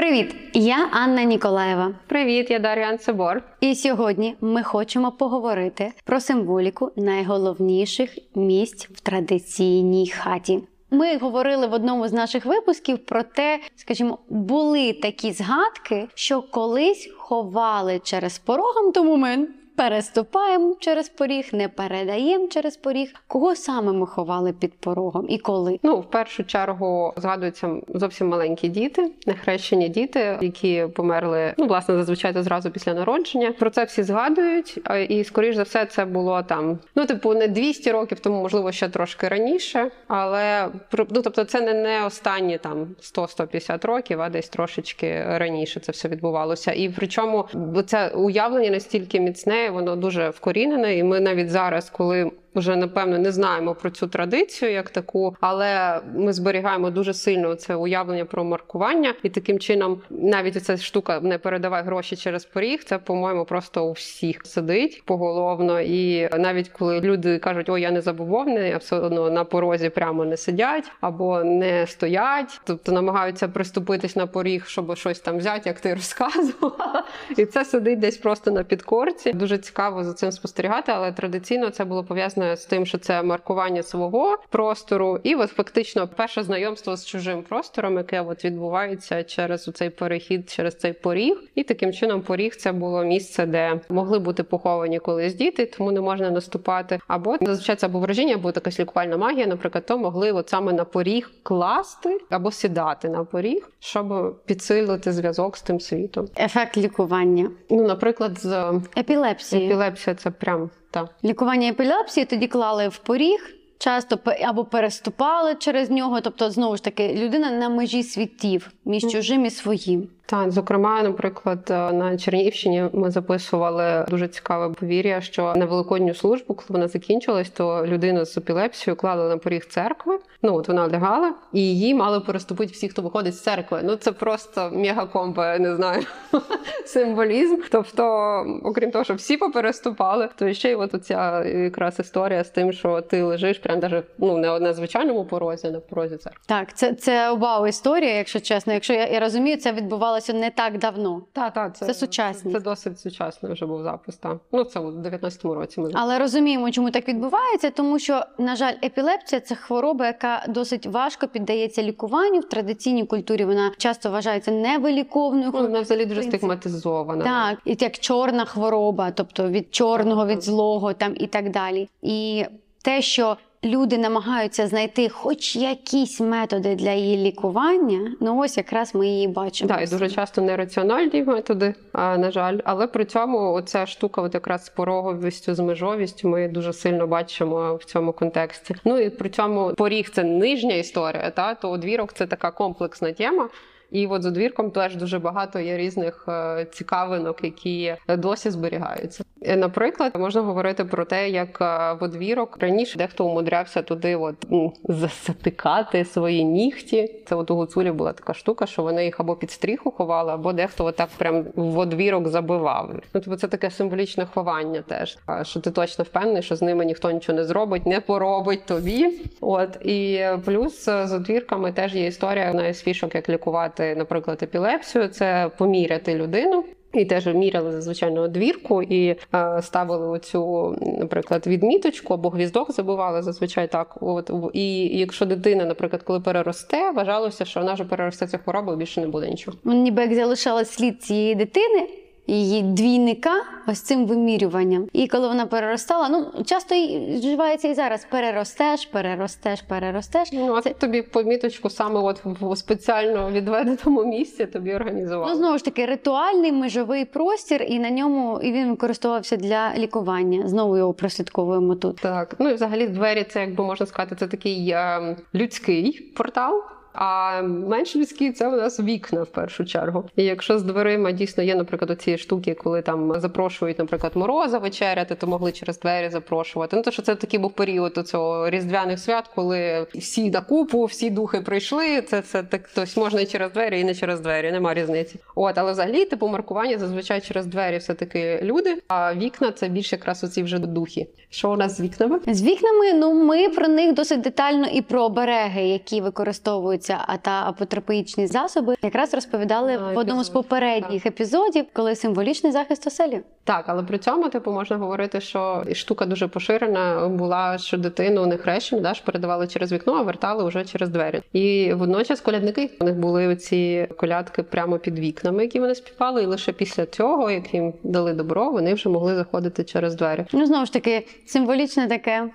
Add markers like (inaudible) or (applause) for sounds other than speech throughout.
Привіт! Я Анна Ніколаєва. Привіт, я Дар'ян Цибор. І сьогодні ми хочемо поговорити про символіку найголовніших місць в традиційній хаті. Ми говорили в одному з наших випусків про те, скажімо, були такі згадки, що колись ховали через порогом, тому ми переступаємо через поріг, не передаємо через поріг. Кого саме ми ховали під порогом і коли? Ну, в першу чергу згадуються зовсім маленькі діти, нехрещені діти, які померли. Ну, власне, зазвичай це зразу після народження. Про це всі згадують, і скоріш за все, це було там. Ну, типу, не 200 років, тому можливо ще трошки раніше. Але ну, тобто, це не, не останні там 100-150 років, а десь трошечки раніше це все відбувалося. І причому це уявлення настільки міцне, воно дуже вкорінене, і ми навіть зараз, коли вже напевно не знаємо про цю традицію як таку, але ми зберігаємо дуже сильно це уявлення про маркування, і таким чином навіть ця штука не передавай гроші через поріг. Це по-моєму просто у всіх сидить поголовно. І навіть коли люди кажуть, о, я не забобовний, а все одно на порозі прямо не сидять або не стоять, тобто намагаються приступитись на поріг, щоб щось там взяти, як ти розказувала. І це сидить десь просто на підкорці. Дуже цікаво за цим спостерігати, але традиційно це було пов'язано з тим, що це маркування свого простору, і от фактично перше знайомство з чужим простором, яке от відбувається через цей перехід, через цей поріг. І таким чином поріг це було місце, де могли бути поховані колись діти, тому не можна наступати. Або зазвичай це або враження, або якась лікувальна магія, наприклад, то могли от саме на поріг класти або сідати на поріг, щоб підсилити зв'язок з тим світом. Ефект лікування. Ну, наприклад, з Епілепсії. епілепсія це прям так. Лікування епілепсії тоді клали в поріг, часто або переступали через нього. Тобто, знову ж таки, людина на межі світів між чужим і своїм. Так, зокрема, наприклад, е, на Чернігівщині ми записували дуже цікаве повір'я, що на великодню службу, коли вона закінчилась, то людину з епілепсією клали на поріг церкви. Ну от вона лягала, і її мали переступити всі, хто виходить з церкви. Ну це просто мегакомбо, я не знаю, (laughs) символізм. Тобто, окрім того, що всі попереступали, то ще й от оця якраз історія з тим, що ти лежиш прям даже ну не на звичайному порозі, а на порозі церкви. Так, це, це вау історія, якщо чесно. Якщо я, я розумію, це відбувалося не так давно. Та, та, це, Це сучасність. Це досить сучасний вже був запис. Та. Ну, це у 19-му році. Ми Але розуміємо, чому так відбувається, тому що, на жаль, епілепсія це хвороба, яка досить важко піддається лікуванню. В традиційній культурі вона часто вважається невиліковною. Ну, вона взагалі дуже стигматизована. Так, і як чорна хвороба, тобто від чорного, від злого там і так далі. І те, що люди намагаються знайти хоч якісь методи для її лікування, ну ось якраз ми її бачимо. Так, і дуже часто нераціональні методи, а, на жаль. Але при цьому оця штука, от якраз з пороговістю, з межовістю, ми дуже сильно бачимо в цьому контексті. Ну і при цьому поріг це нижня історія, та то одвірок це така комплексна тема. І от з одвірком теж дуже багато є різних е, цікавинок, які досі зберігаються. Е, Наприклад, можна говорити про те, як е, в одвірок раніше дехто умудрявся туди от, м, засипікати свої нігті. Це от у гуцулів була така штука, що вони їх або під стріху ховали, або дехто отак прям в одвірок забивав. Ну тобто це таке символічне ховання теж. Що ти точно впевнений, що з ними ніхто нічого не зробить, не поробить тобі. От і плюс е, з одвірками теж є історія із фішок, як лікувати, наприклад, епілепсію. Це поміряти людину. І теж міряли зазвичай двірку, і е, ставили оцю, наприклад, відміточку або гвіздок забивали зазвичай так. От і якщо дитина, наприклад, коли переросте, вважалося, що вона вже переросте цю хворобу більше не буде нічого. Ну, ніби як залишала слід цієї дитини. Її двійника ось цим вимірюванням. І коли вона переростала, ну часто і вживається і зараз: переростеш, переростеш, переростеш. Ну а тобі поміточку саме от в спеціально відведеному місці тобі організували. Ну, знову ж таки, ритуальний межовий простір, і на ньому і він використовувався для лікування. Знову його прослідковуємо тут. Так, ну і взагалі двері, це якби можна сказати, це такий е, людський портал. А менш людські це у нас вікна в першу чергу. І якщо з дверима дійсно є, наприклад, оці штуки, коли там запрошують, наприклад, мороза вечеряти, то могли через двері запрошувати. Ну то що це такий був період у цього різдвяних свят, коли всі на купу, всі духи прийшли. Це це так тобто можна і через двері, і не через двері, нема різниці. От, але взагалі, типу, маркування зазвичай через двері все таки люди. А вікна це більше якраз оці вже духи. Що у нас з вікнами? З вікнами, ну ми про них досить детально і про обереги, які використовуються використовуються а та апотропіїчні засоби, якраз розповідали в одному з попередніх епізодів, коли символічний захист оселі. Так, але при цьому типу можна говорити, що штука дуже поширена була, що дитину не хрещені, да, передавали через вікно, а вертали вже через двері. І водночас колядники у них були ці колядки прямо під вікнами, які вони співали, і лише після цього, як їм дали добро, вони вже могли заходити через двері. Ну знову ж таки, символічне таке,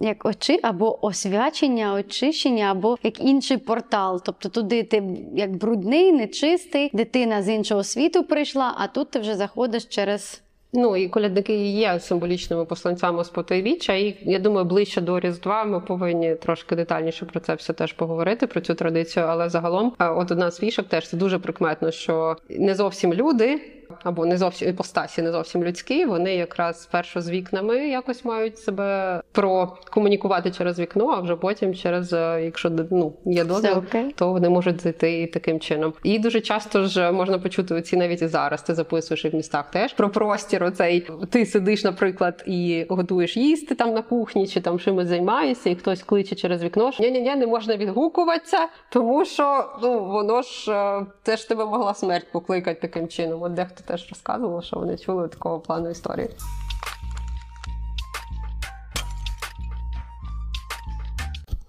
як очі або освячення, очищення, або як інший портал. Тобто туди ти як брудний, нечистий, дитина з іншого світу прийшла, а тут ти вже заходиш через. Ну і колядники є символічними посланцями спотовіччя. І я думаю, ближче до Різдва ми повинні трошки детальніше про це все теж поговорити, про цю традицію. Але загалом, е, от одна з фішок теж це дуже прикметно, що не зовсім люди. Або не зовсім іпостасі, не зовсім людські. Вони якраз спершу з вікнами якось мають себе прокомунікувати через вікно, а вже потім через, е, якщо ну, є дозвіл, то вони можуть зайти і таким чином. І дуже часто ж можна почути оці навіть і зараз. Ти записуєш і в містах теж про простір. Оцей ти сидиш, наприклад, і готуєш їсти там на кухні, чи там чимось займаєшся, і хтось кличе через вікно. що Ні-ні-ні, не можна відгукуватися, тому що ну воно ж е, теж тебе могла смерть покликати таким чином. От дехто теж розказувала, що вони чули такого плану історії.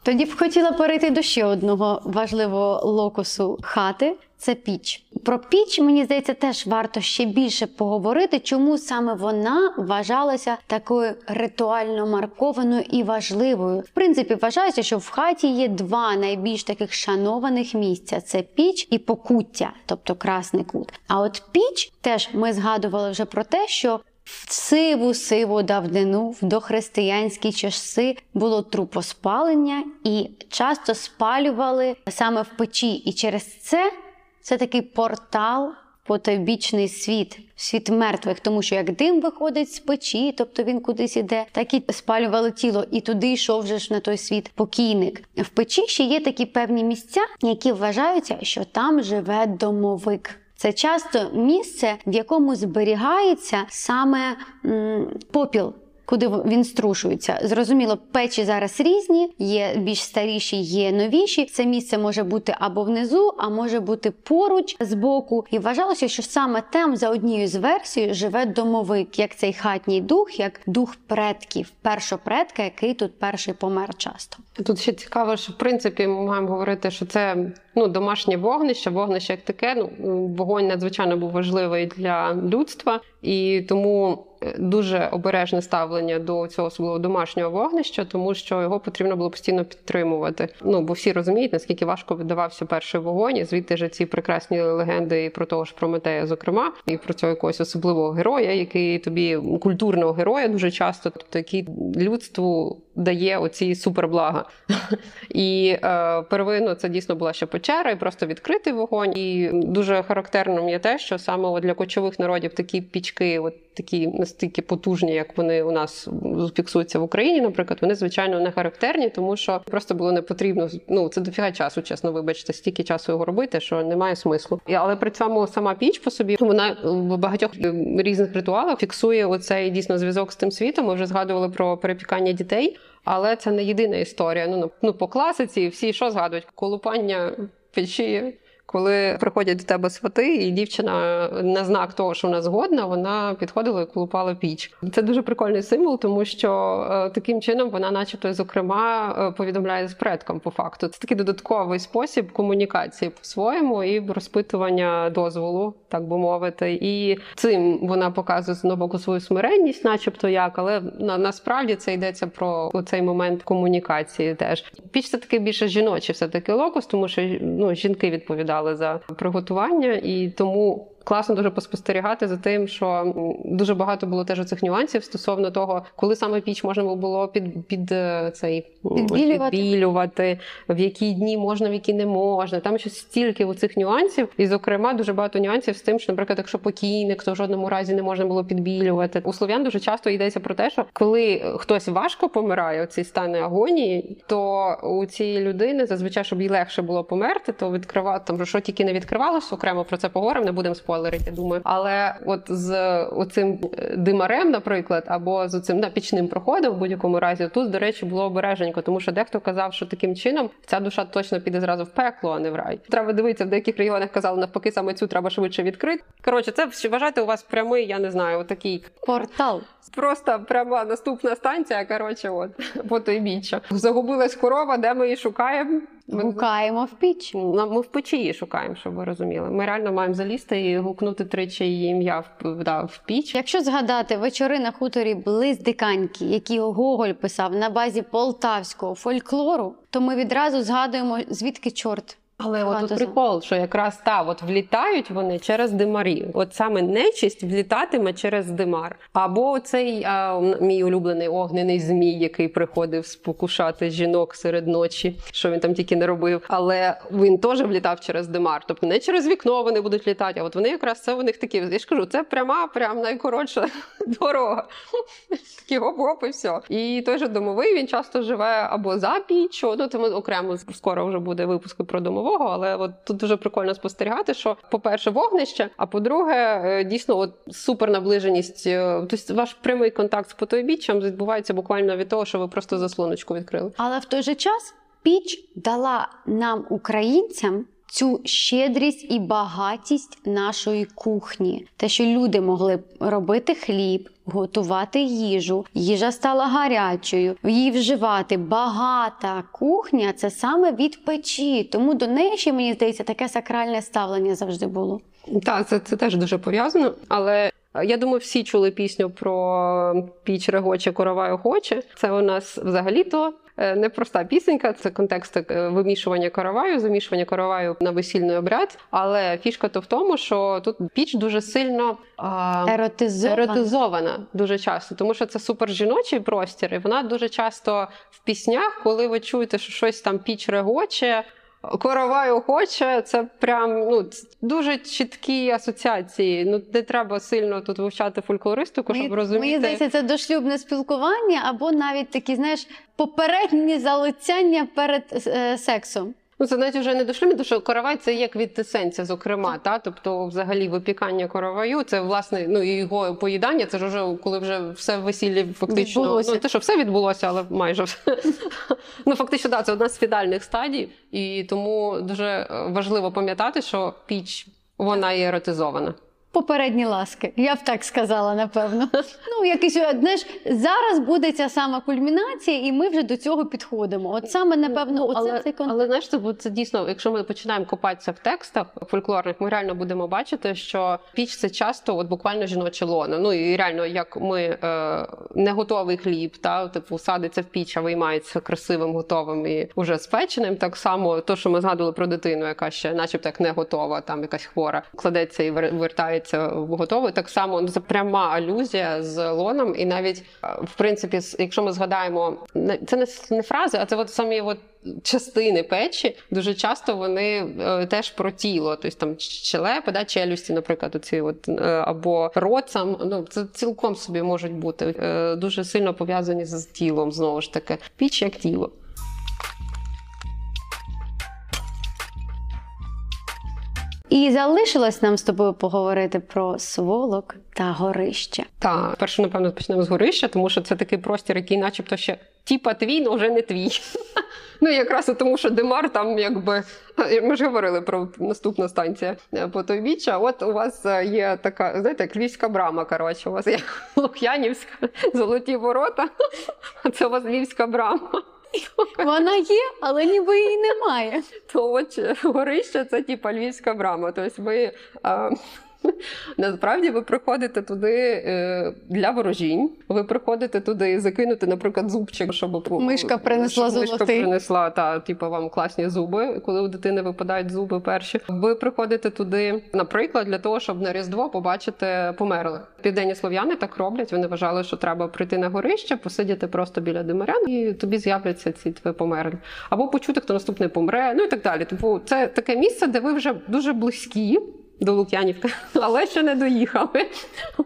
Тоді б хотіла перейти до ще одного важливого локусу хати це піч. Про піч, мені здається, теж варто ще більше поговорити, чому саме вона вважалася такою ритуально маркованою і важливою. В принципі, вважається, що в хаті є два найбільш таких шанованих місця: це піч і покуття, тобто красний кут. А от піч теж ми згадували вже про те, що в сиву сиву давнину в дохристиянські часи було трупоспалення і часто спалювали саме в печі. І через це це такий портал потойбічний світ, світ мертвих, тому що як дим виходить з печі, тобто він кудись іде, так і спалювали тіло, і туди йшов вже ж на той світ покійник. В печі ще є такі певні місця, які вважаються, що там живе домовик. Це часто місце, в якому зберігається саме м, попіл. Куди він струшується. Зрозуміло, печі зараз різні, є більш старіші, є новіші. Це місце може бути або внизу, а може бути поруч збоку. І вважалося, що саме там, за однією з версій, живе домовик, як цей хатній дух, як дух предків, першопредка, який тут перший помер часто. Тут ще цікаво, що в принципі ми маємо говорити, що це ну домашнє вогнище, вогнище як таке. Ну вогонь надзвичайно був важливий для людства, і тому е, дуже обережне ставлення до цього особливо домашнього вогнища, тому що його потрібно було постійно підтримувати. Ну бо всі розуміють, наскільки важко видавався перший вогонь, і звідти ж ці прекрасні легенди і про того ж Прометея, зокрема, і про цього якогось особливого героя, який тобі культурного героя дуже часто, тобто який людству дає оці суперблага. (laughs) І е, первинно це дійсно була ще печера, і просто відкритий вогонь. І дуже характерним є те, що саме для кочових народів такі пічки, от такі настільки потужні, як вони у нас фіксуються в Україні, наприклад, вони звичайно не характерні, тому що просто було не потрібно. Ну це дофіга часу, чесно, вибачте, стільки часу його робити, що немає смислу. Але при цьому сама піч по собі вона в багатьох різних ритуалах фіксує оцей дійсно зв'язок з тим світом. Ми вже згадували про перепікання дітей. Але це не єдина історія. Ну ну по класиці всі що згадують? Колупання печі. Коли приходять до тебе свати, і дівчина на знак того, що вона згодна, вона підходила і колупала піч. Це дуже прикольний символ, тому що е, таким чином вона, начебто, зокрема, е, повідомляє з предком по факту. Це такий додатковий спосіб комунікації по-своєму і розпитування дозволу, так би мовити. І цим вона показує з одного боку свою смиренність, начебто як, але на, насправді це йдеться про цей момент комунікації. Теж піч це таки більше жіночий, все таки локус, тому що ну жінки відповідали за приготування, і тому класно дуже поспостерігати за тим, що дуже багато було теж цих нюансів стосовно того, коли саме піч можна було під під цей підбілювати. підбілювати, в які дні можна, в які не можна. Там ще стільки оцих нюансів, і зокрема дуже багато нюансів з тим, що, наприклад, якщо покійник, то в жодному разі не можна було підбілювати. У слов'ян дуже часто йдеться про те, що коли хтось важко помирає, оці стани агонії, то у цієї людини зазвичай, щоб їй легше було померти, то відкривати там що тільки не відкривалося окремо про це поговоримо, не будемо спорити спойлерить, я думаю. Але от з оцим е, димарем, наприклад, або з оцим напічним проходом, в будь-якому разі, тут, до речі, було обереженько, тому що дехто казав, що таким чином ця душа точно піде зразу в пекло, а не в рай. Треба дивитися, в деяких регіонах казали навпаки, саме цю треба швидше відкрити. Коротше, це вважайте у вас прямий, я не знаю, такий Портал. Просто пряма наступна станція. Коротше, от (laughs) по той біччя. Загубилась корова, де ми її шукаємо. Гукаємо в піч. Ну, ми в печі її шукаємо, щоб ви розуміли. Ми реально маємо залізти і гукнути тричі її ім'я в, да, в піч. Якщо згадати вечори на хуторі близ Диканьки, які Гоголь писав на базі полтавського фольклору, то ми відразу згадуємо, звідки чорт. Але от тут прикол, що якраз та от влітають вони через димарі. От саме нечисть влітатиме через димар. Або цей а, мій улюблений огнений змій, який приходив спокушати жінок серед ночі, що він там тільки не робив. Але він теж влітав через димар. Тобто не через вікно вони будуть літати, а от вони якраз це у них такі. Я ж кажу, це пряма, прям найкоротша (laughs) дорога. Такі гоп-гоп і все. І той же домовий він часто живе або за піччю. Ну тому окремо скоро вже буде випуск про домового. Але от тут дуже прикольно спостерігати, що по-перше, вогнище, а по-друге, е, дійсно, от супер наближеність. е, Тобто ваш прямий контакт з потойбіччям відбувається буквально від того, що ви просто заслоночку відкрили. Але в той же час піч дала нам, українцям, цю щедрість і багатість нашої кухні. Те, що люди могли робити хліб, готувати їжу, їжа стала гарячою, її вживати. Багата кухня це саме від печі. Тому до неї ще мені здається таке сакральне ставлення завжди було. Так, це, це теж дуже пов'язано. Але е, я думаю, всі чули пісню про піч регоче, корова охоче. Це у нас взагалі-то непроста пісенька. Це контекст е, вимішування короваю, замішування короваю на весільний обряд. Але фішка то в тому, що тут піч дуже сильно а, Еротизована. еротизована дуже часто, тому що це супер жіночий простір, і вона дуже часто в піснях, коли ви чуєте, що щось там піч регоче. Короваю охоче, це прям ну дуже чіткі асоціації. Ну не треба сильно тут вивчати фольклористику, щоб Мені- розуміти. Мені здається, це дошлюбне спілкування або навіть такі, знаєш, попередні залицяння перед е, сексом. Ну, це навіть вже не дошлюбно, тому що коровай це як відтесенця, зокрема, та тобто, взагалі, випікання короваю, це власне ну і його поїдання. Це ж вже коли вже все в весіллі фактично Відбулося. ну те, що все відбулося, але майже все. (laughs) ну фактично, да, це одна з фідальних стадій, і тому дуже важливо пам'ятати, що піч вона є еротизована. Попередні ласки, я б так сказала, напевно. (laughs) Ну, якийсь, знаєш, зараз буде ця сама кульмінація, і ми вже до цього підходимо. От саме, напевно, оце Ну, але, цей кон... але знаєш, це, це дійсно, якщо ми починаємо копатися в текстах фольклорних, ми реально будемо бачити, що піч це часто от буквально жіноче лоно. Ну і реально, як ми е, не готовий хліб, та типу садиться в піч, а виймається красивим, готовим і уже спеченим. Так само, то, що ми згадували про дитину, яка ще, начебто, як не готова, там якась хвора, кладеться і вер- вертається в готовий. Так само ну, це пряма алюзія з лоном, і навіть е, в принципі, якщо ми згадаємо, це не, фрази, а це от самі от частини печі дуже часто вони е, теж про тіло, тобто там щелепи, да, челюсті, наприклад, оці от е, або рот сам. Ну це цілком собі можуть бути дуже сильно пов'язані з тілом. Знову ж таки, піч як тіло. І залишилось нам з тобою поговорити про сволок та горище. Та перше, напевно, почнемо з горища, тому що це такий простір, який, начебто, ще тіпа твій, але вже не твій. (laughs) Ну якраз і тому, що Демар там якби (laughs) ми ж говорили про наступну станцію е, Потойбіччя. От у вас е, є така, знаєте, як львівська брама. Коротше, у вас є (laughs) Лук'янівська, золоті ворота, а це у вас львівська брама. Вона є, але ніби її немає. То от е, горище це типа львівська брама. Тобто ми. а, насправді ви приходите туди е, для ворожінь. Ви приходите туди закинути, наприклад, зубчик, щоб Мишка принесла щоб мишка золотий. принесла та типу, вам класні зуби, коли у дитини випадають зуби перші. Ви приходите туди, наприклад, для того, щоб на різдво побачити померлих. Південні слов'яни так роблять. Вони вважали, що треба прийти на горище, посидіти просто біля димарян, і тобі з'являться ці твої померлі. Або почути, хто наступний помре, ну і так далі. Типу, це таке місце, де ви вже дуже близькі. До Лук'янівки, (laughs) але ще не доїхали.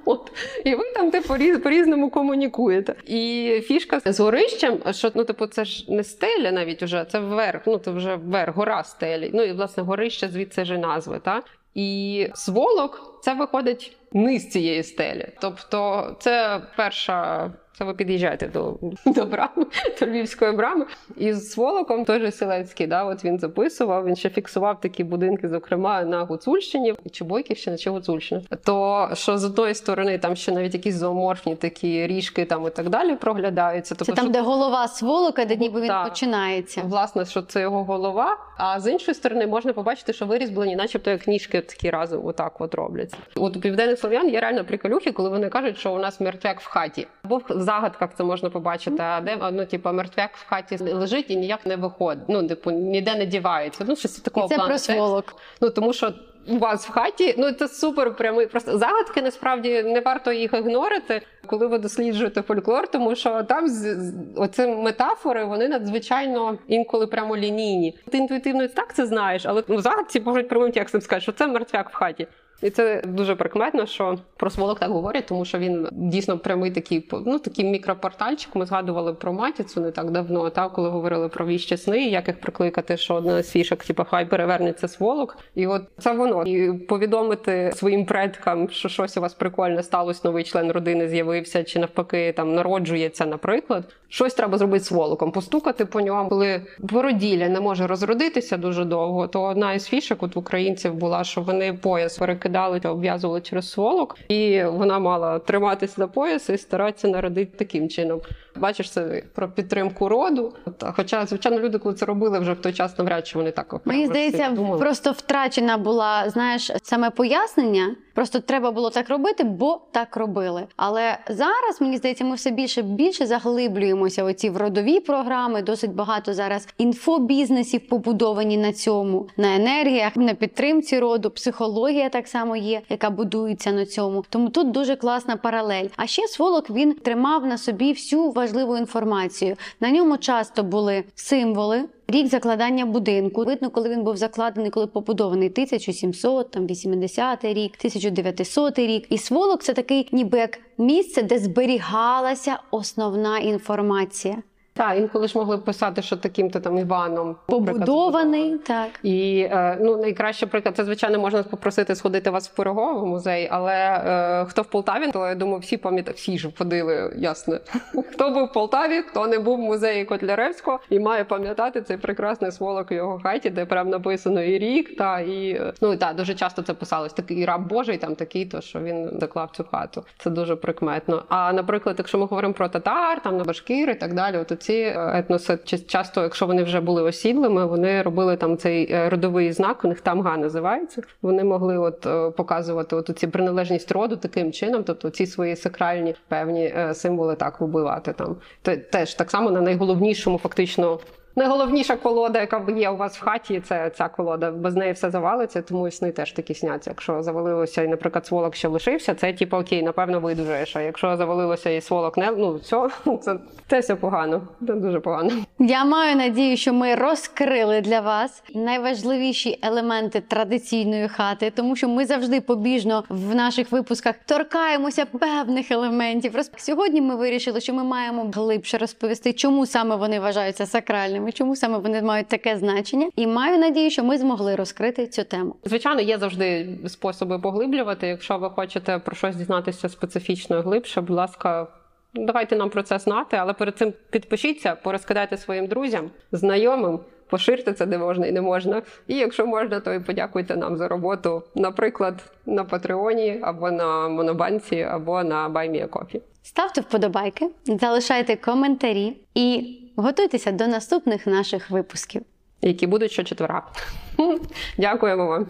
От. І ви там типу, різ- по-різному комунікуєте. І фішка з горищем, що ну, типу, це ж не стеля навіть уже, це вверх, ну це вже вверх, гора стелі. Ну і власне горище звідси ж і назви. Та? І сволок це виходить низ цієї стелі. Тобто, це перша. Це ви під'їжджаєте до, до брами, до львівської брами. І з сволоком той же Сілецький, да, от він записував, він ще фіксував такі будинки, зокрема на Гуцульщині, чи Бойківщина, чи Гуцульщина. То що з одної сторони там ще навіть якісь зооморфні такі ріжки там і так далі проглядаються. Це Тобто, там, що де голова сволока, де ніби він Так. починається. Власне, що це його голова. А з іншої сторони можна побачити, що вирізблені, начебто як ніжки такі разом отак от робляться. От у південних слов'ян є реально приколюхи, коли вони кажуть, що у нас мертвяк в хаті. Або загадках це можна побачити, а де ну, типу, мертвяк в хаті лежить і ніяк не виходить. Ну, типу, ніде не дівається. Ну, щось такого І це плану сволок. Ну тому що у вас в хаті, ну це супер прямий. Просто загадки насправді не варто їх ігнорити, коли ви досліджуєте фольклор, тому що там з, з- оці метафори вони надзвичайно інколи прямо лінійні. Ти інтуїтивно і так це знаєш, але в загадці можуть прямим текстом сказати, що це мертвяк в хаті. І це дуже прикметно, що про сволок так говорять, тому що він дійсно прямий такий, ну такий мікропортальчик. Ми згадували про матіцю не так давно, та коли говорили про віщі сни, як їх прикликати, що одна з фішок, типу, хай перевернеться сволок. І от це воно. І повідомити своїм предкам, що щось у вас прикольне сталося, новий член родини з'явився, чи навпаки там народжується, наприклад. Щось треба зробити сволоком, постукати по ньому. Коли породілля не може розродитися дуже довго, то одна із фішок от українців була, що вони пояс перекидали та обв'язували через сволок, і вона мала триматися за пояс і старатися народити таким чином. Бачиш, це про підтримку роду. Хоча, звичайно, люди, коли це робили вже в той час, навряд чи вони так Мені здається, просто втрачена була, знаєш, саме пояснення. Просто треба було так робити, бо так робили. Але зараз мені здається, ми все більше більше заглиблюємося оці в родові програми. Досить багато зараз інфобізнесів побудовані на цьому, на енергіях, на підтримці роду. Психологія так само є, яка будується на цьому. Тому тут дуже класна паралель. А ще сволок він тримав на собі всю важливу інформацію. На ньому часто були символи. Рік закладання будинку. Видно, коли він був закладений, коли побудований 1700, там 80 рік, 1900 рік. І сволок це такий, ніби як місце, де зберігалася основна інформація. Так, інколи ж могли писати, що таким-то там Іваном Побудований так. І е, ну найкраще приклад, це звичайно можна попросити сходити вас в Пирогово музей, але е, хто в Полтаві, то я думаю, всі пам'ятають, всі ж ходили, ясно. (laughs) Хто був в Полтаві, хто не був в музеї Котляревського і має пам'ятати цей прекрасний сволок у його хаті, де прям написано і рік, та і е, ну і так, дуже часто це писалось. Такий раб Божий, там такий, то що він заклав цю хату. Це дуже прикметно. А наприклад, якщо ми говоримо про татар, там на башкір і так далі, от ці етноси чи- часто, якщо вони вже були осідлими, вони робили там цей е, родовий знак, у них тамга називається. Вони могли от е, показувати от ці приналежність роду таким чином, тобто ці свої сакральні певні е, символи так вибивати там. Теж так само на найголовнішому, фактично. Найголовніша колода, яка є у вас в хаті, це ця колода. Без неї все завалиться, тому і сни теж такі сняться. Якщо завалилося і, наприклад, сволок ще лишився, це типу окей, напевно, видужаєш. А якщо завалилося і сволок не ну все, (laughs) це, це все погано. Це дуже погано. Я маю надію, що ми розкрили для вас найважливіші елементи традиційної хати, тому що ми завжди побіжно в наших випусках торкаємося певних елементів. Сьогодні ми вирішили, що ми маємо глибше розповісти, чому саме вони вважаються сакральними, чому саме вони мають таке значення. І маю надію, що ми змогли розкрити цю тему. Звичайно, є завжди способи поглиблювати. Якщо ви хочете про щось дізнатися специфічно і глибше, будь ласка. Давайте нам про це знати, але перед цим підпишіться, порозкидайте своїм друзям, знайомим, поширте це де можна і не можна. І якщо можна, то і подякуйте нам за роботу, наприклад, на Патреоні або на Монобанці, або на Buy Me a Coffee. Ставте вподобайки, залишайте коментарі і готуйтеся до наступних наших випусків. які будуть щочетвера. (laughs) Дякуємо вам.